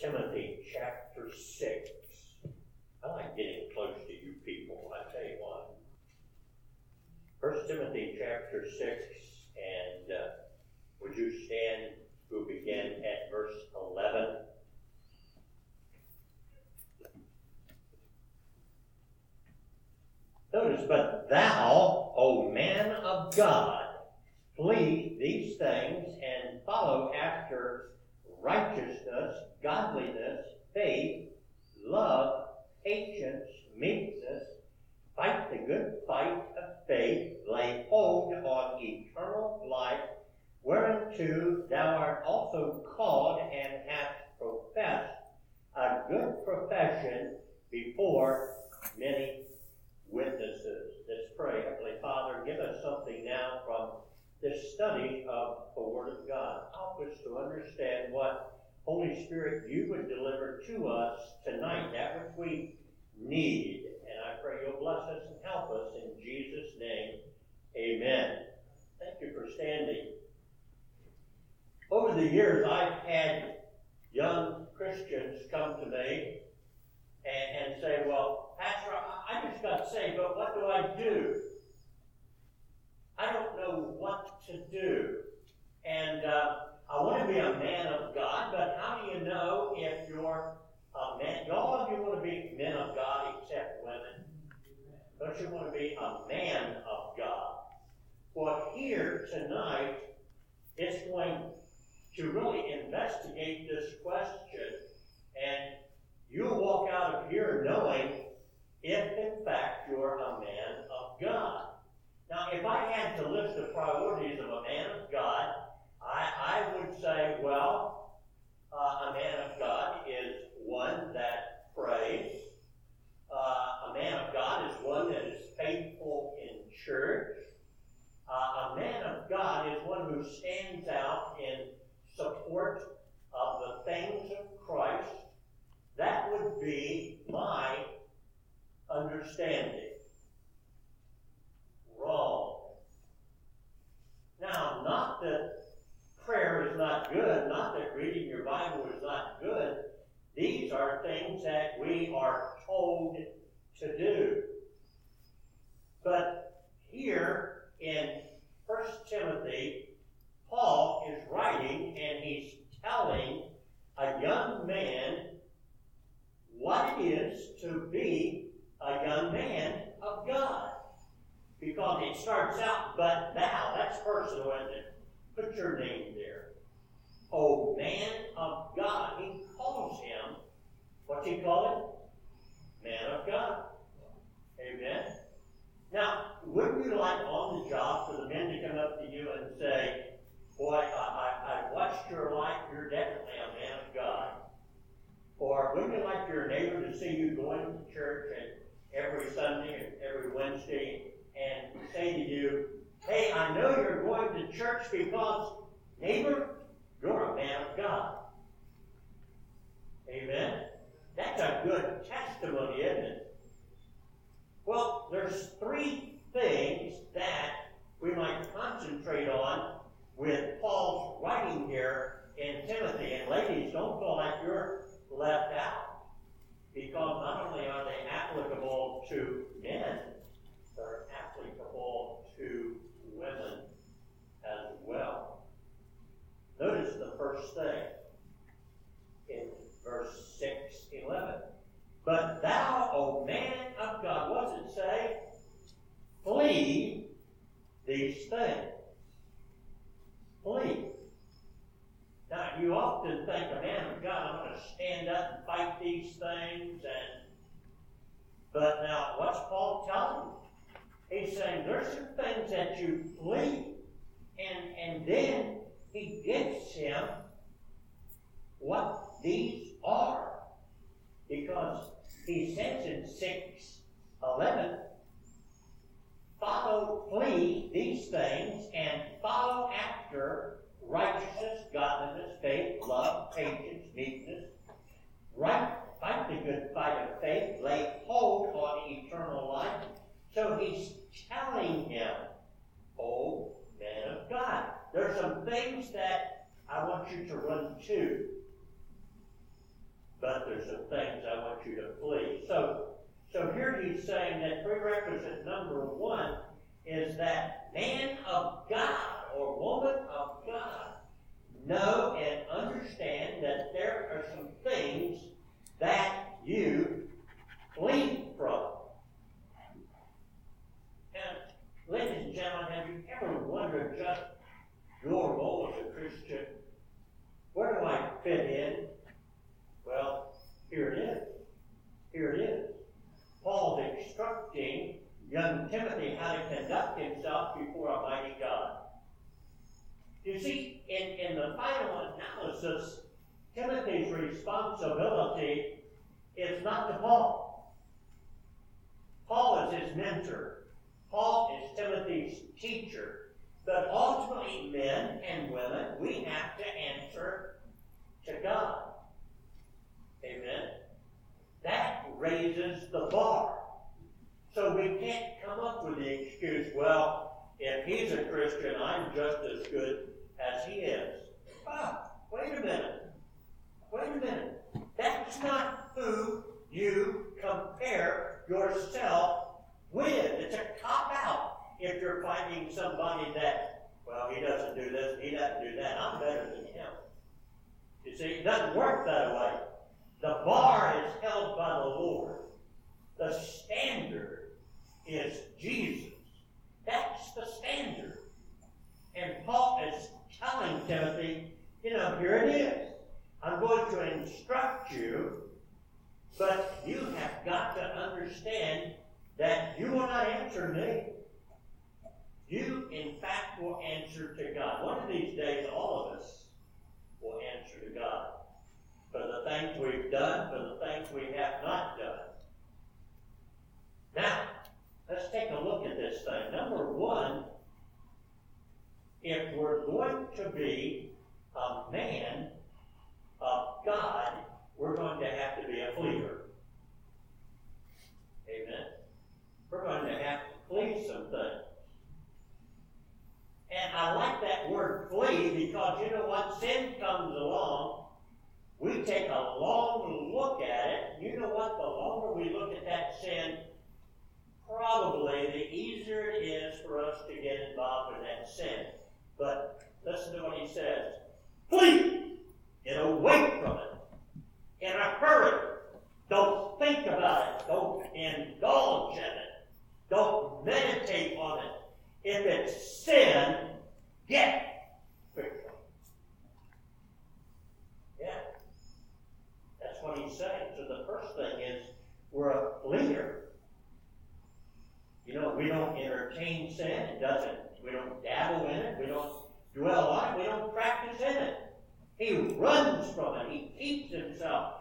Timothy chapter 6. I like getting close to you people, I tell you what. 1 Timothy chapter 6, and uh, would you stand? We'll begin at verse 11. Notice, but thou, O man of God, flee these things and follow after righteousness, godliness, faith, love, patience, us fight the good fight of faith, lay hold on eternal life, whereunto thou art also called and hast professed a good profession before many witnesses. Let's pray. Heavenly Father, give us something now from this study of the Word of God. Help us to understand what Holy Spirit you would deliver to us tonight, that which we need. And I pray you'll bless us and help us in Jesus' name. Amen. Thank you for standing. Over the years, I've had young Christians come to me and, and say, Well, Pastor, I, I just got saved, but what do I do? I don't know what to do. And uh, I want to be a man of God, but how do you know if you're a man? All of you want to be men of God except women. Don't you want to be a man of God? Well, here tonight, it's going to really investigate this question, and you'll walk out of here knowing if, in fact, you're a man of God. Now, if I had to list the priorities of a man of God, I, I would say, well, uh, a man of God is one that prays. Uh, a man of God is one that is faithful in church. Uh, a man of God is one who stands out in support of the things of Christ. That would be my understanding wrong. Now, not that prayer is not good, not that reading your Bible is not good. These are things that we are told to do. But here in 1 Timothy, Paul is writing and he's telling a young man what it is to be a young man of God. Because it starts out, but thou, that's personal, isn't it? Put your name there. Oh, man of God. He calls him, what's he call him? Man of God. Amen. Now, wouldn't you like on the job for the men to come up to you and say, Boy, I, I, I watched your life, you're definitely a man of God. Or wouldn't you like your neighbor to see you going to church and every Sunday and every Wednesday and say to you, Hey, I know you're going to church because, neighbor, you're a man of God. Amen? That's a good testimony, isn't it? Well, there's three things that we might concentrate on with Paul's writing here in Timothy. And ladies, don't feel like you're left out. Because not only are they applicable to men, they're applicable to women as well. Notice the first thing in verse 6 11. But thou, O man of God, what does it say? Flee things. Flee. Now, you often think, a man of God, I'm going to stand up and fight these things. and But now, what's Paul telling you? He's saying there's some things that you flee. And, and then he gives him what these are. Because he says in 6 11, follow, flee these things, and follow after righteousness, godliness, faith, love, patience, meekness. Right, fight the good fight of faith, lay hold on eternal life. So he's telling him, oh, man of God, there's some things that I want you to run to. But there's some things I want you to flee. So, so here he's saying that prerequisite number one is that man of God or woman of God know and understand that there are some things that you flee from. And, ladies and gentlemen, have you ever wondered just your role as a Christian? Where do I fit in? Well, here it is. Here it is. Paul's instructing young Timothy how to conduct himself before a mighty God. You see, in, in the final analysis, Timothy's responsibility is not to Paul. Paul is his mentor. Paul is Timothy's teacher. But ultimately, men and women, we have to answer to God. Amen. That raises the bar. So we can't come up with the excuse, well, if he's a Christian, I'm just as good as he is. Ah, wait a minute. Wait a minute. That's not who you compare yourself with. It's a cop out if you're finding somebody that, well, he doesn't do this, he doesn't do that. I'm better than him. You see, it doesn't work that way. The bar is held by the Lord. The standard is Jesus. That's the standard. And Paul is telling Timothy, you know, here it is. I'm going to instruct you, but you have got to understand that you will not answer me. You, in fact, will answer to God. One of these days, all of us will answer to God for the things we've done, for the things we have not done. Now, let's take a look at this thing. Number one, if we're going to be a man of God, we're going to have to be a fleer. Amen. We're going to have to flee some things. And I like that word flee because you know what? Sin comes along. We take a long look at it. You know what? The longer we look at that sin, probably the easier it is for us to get involved in that sin. But listen to what he says flee, get away from it in a hurry. Don't think about it, don't indulge in it, don't meditate on it. If it's sin, get quickly. Yeah. That's what he's saying. So the first thing is we're a leader. You know, we don't entertain sin. It doesn't, we don't dabble in it. We don't dwell on it. We don't practice in it. He runs from it. He keeps himself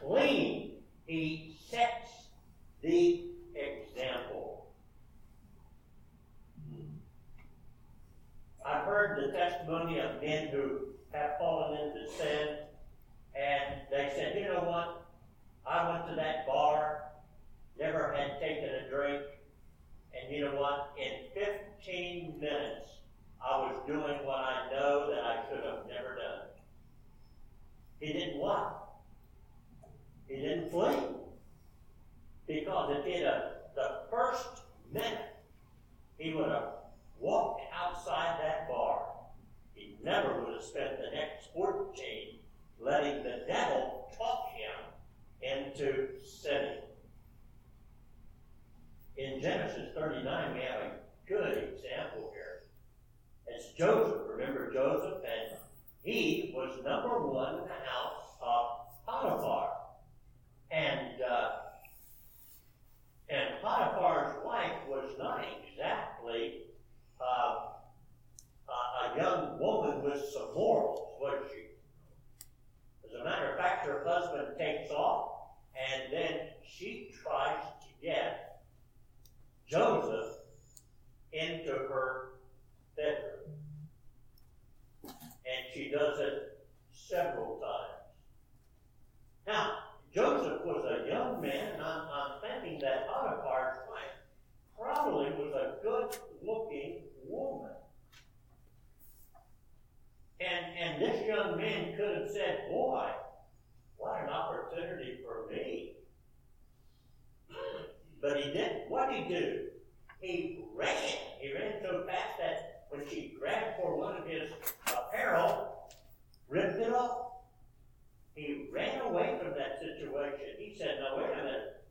clean. He sets the example. Hmm. I've heard the testimony of men who have fallen into sin, and they said, you know what? I went to that bar, never had taken a drink, and you know what? In 15 minutes, I was doing what I know that I should have never done. He didn't what? He didn't flee. Because if he'd have, the first minute, he would have walked outside that bar, he never would have spent the next 14 letting the devil talk him into sinning. In Genesis 39, we have a good example here. It's Joseph. Remember Joseph? And he was number one in the house of Potiphar. And uh, and Potiphar's wife was not exactly uh, a young woman with some morals, was she? As a matter of fact, her husband takes off, and then she tries to get Joseph into her bedroom. And she does it several times. Now, Joseph was a young man, and I'm, I'm thinking that Potiphar's wife probably was a good looking woman. And, and this young man could have said, Boy, what an opportunity he do? He ran. He ran so fast that when she grabbed for one of his apparel, ripped it off. He ran away from that situation. He said, No, wait a minute.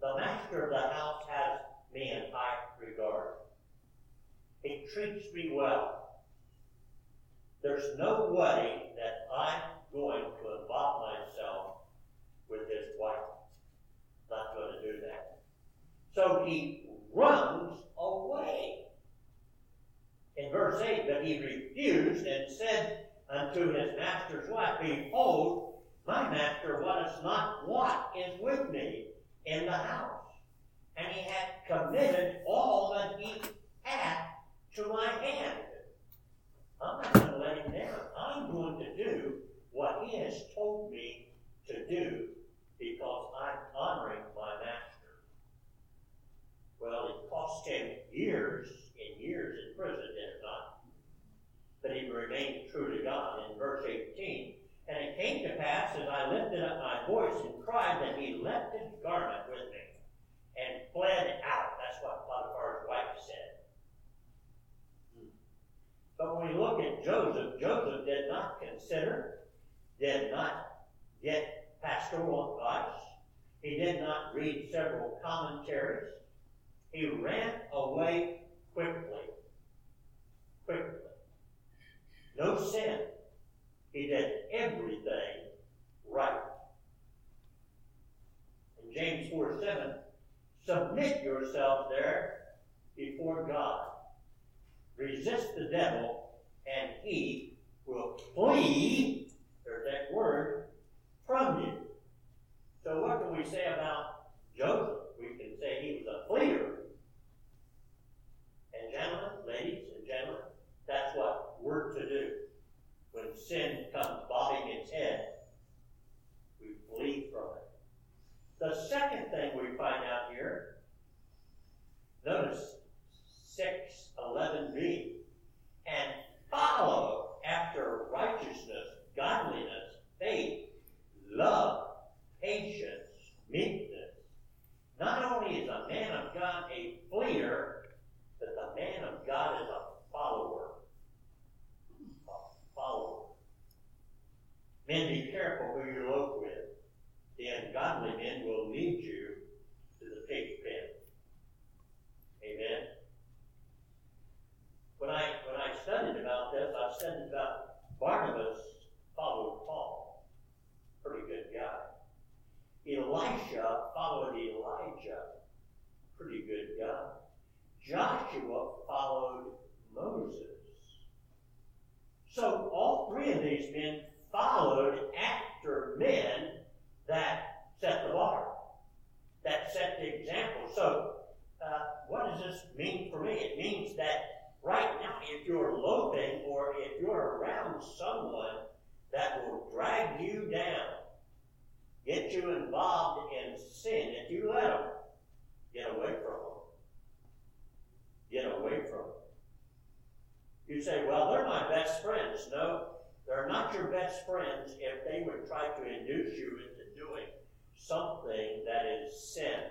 The master of the house has me in high regard. He treats me well. There's no way that I'm going to involve myself with his wife. Not going to do that. So he runs away. In verse 8, but he refused and said unto his master's wife, Behold, my master wotteth not what is with me in the house. And he had committed all that he hath to my hand. I'm not going to let him down. I'm going to do what he has told me to do because I'm honoring my master. Well, it cost him years and years in prison, did it not? But he remained true to God in verse 18. And it came to pass as I lifted up my voice and cried that he left his garment with me and fled out. That's what Potiphar's wife said. But when we look at Joseph, Joseph did not consider, did not get pastoral advice. He did not read several commentaries. He ran away quickly. Quickly. No sin. He did everything right. In James 4 7, submit yourself there before God. Resist the devil, and he will flee, there's that word, from you. So, what can we say about Joseph? We can say he was a fleer. And, gentlemen, ladies and gentlemen, that's what we're to do. When sin comes bobbing its head, we flee from it. The second thing we find out here, notice 611b, and follow after righteousness, godliness, faith, love, patience, meekness. Not only is a man of God a fleer, but the man of God is a follower. A follower. Men, be careful who you look with. The ungodly men will lead you to the pig pen. Amen. When I when I studied about this, I studied about Barnabas followed Paul. Pretty good guy. Elisha followed Elijah. Pretty good guy. Joshua followed Moses. So all three of these men followed after men that set the bar, that set the example. So, uh, what does this mean for me? It means that right now, if you're loafing or if you're around someone that will drag you down, get you involved in sin, if you let them, get away from them. Get away from. You say, well, they're my best friends. No, they're not your best friends if they would try to induce you into doing something that is sin.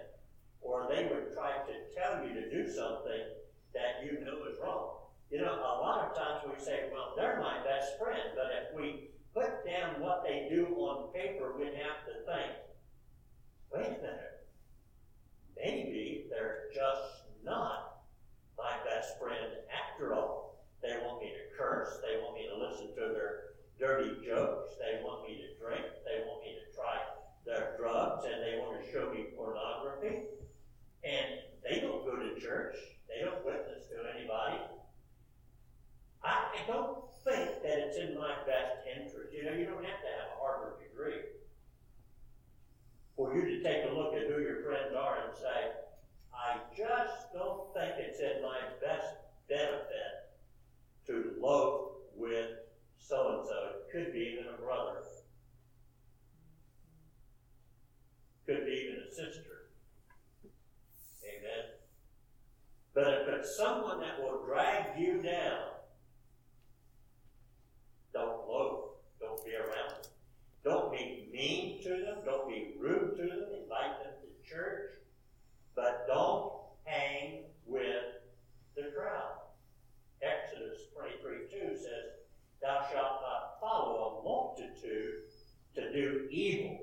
someone that will drag you down. Don't loaf. Don't be around them. Don't be mean to them. Don't be rude to them. Invite them to church. But don't hang with the crowd. Exodus 23 2 says, Thou shalt not follow a multitude to do evil.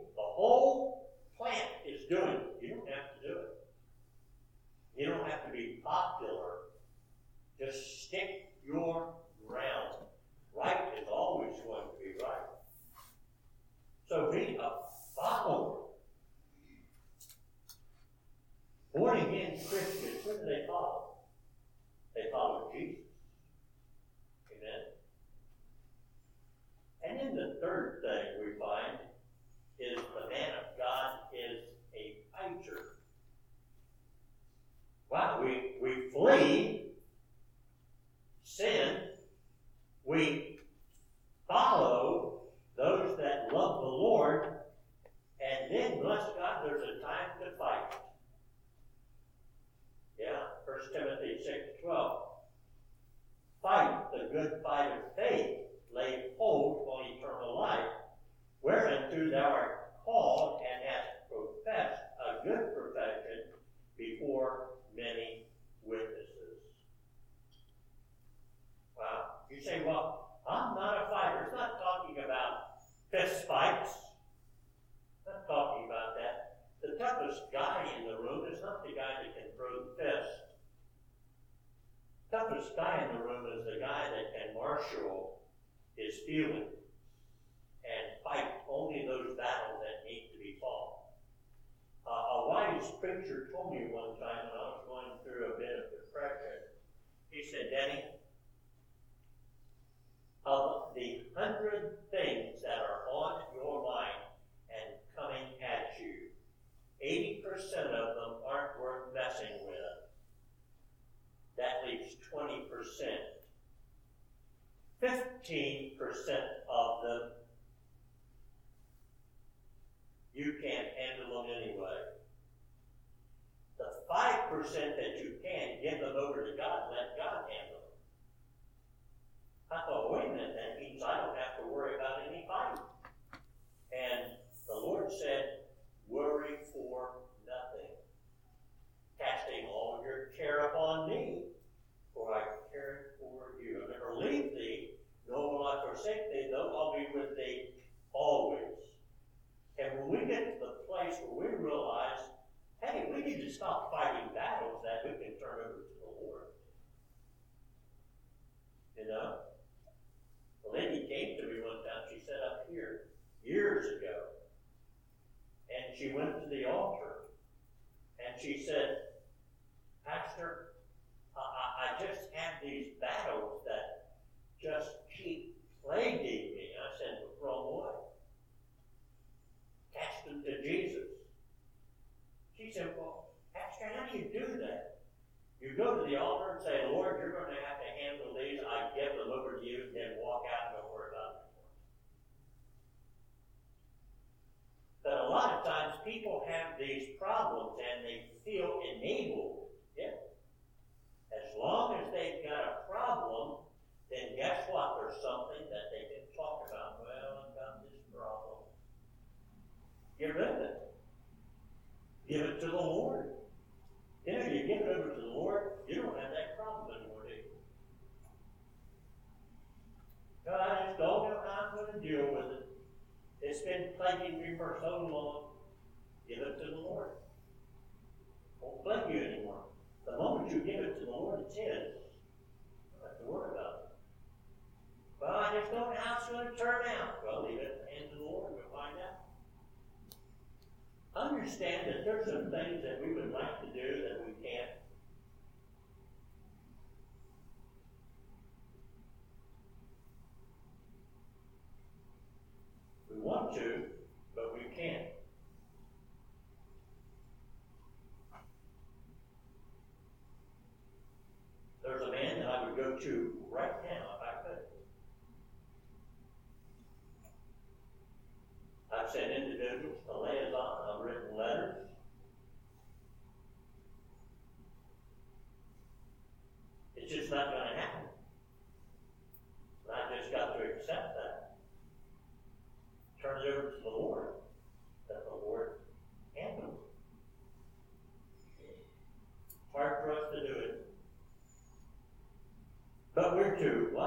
We follow those that love the Lord, and then, bless God, there's a time to fight. Yeah, 1 Timothy 6 12. Fight the good fight of faith, lay hold on eternal life, whereunto thou art called and hast professed a good profession before many witnesses. Wow. You say, well, I'm not a fighter. It's not talking about fist fights. Not talking about that. The toughest guy in the room is not the guy that can throw fists. The toughest guy in the room is the guy that can marshal his feelings and fight only those battles that need to be fought. Uh, a wise preacher told me one time when I was going through a bit of depression, he said, Denny, of the hundred things that are on your mind and coming at you. 80% of them aren't worth messing with. That leaves 20%. 15% of them you can't handle them anyway. The 5% she said, just not going to happen. And I just got to accept that. Turns over to the Lord that the Lord handles. Hard for us to do it. But we're to what?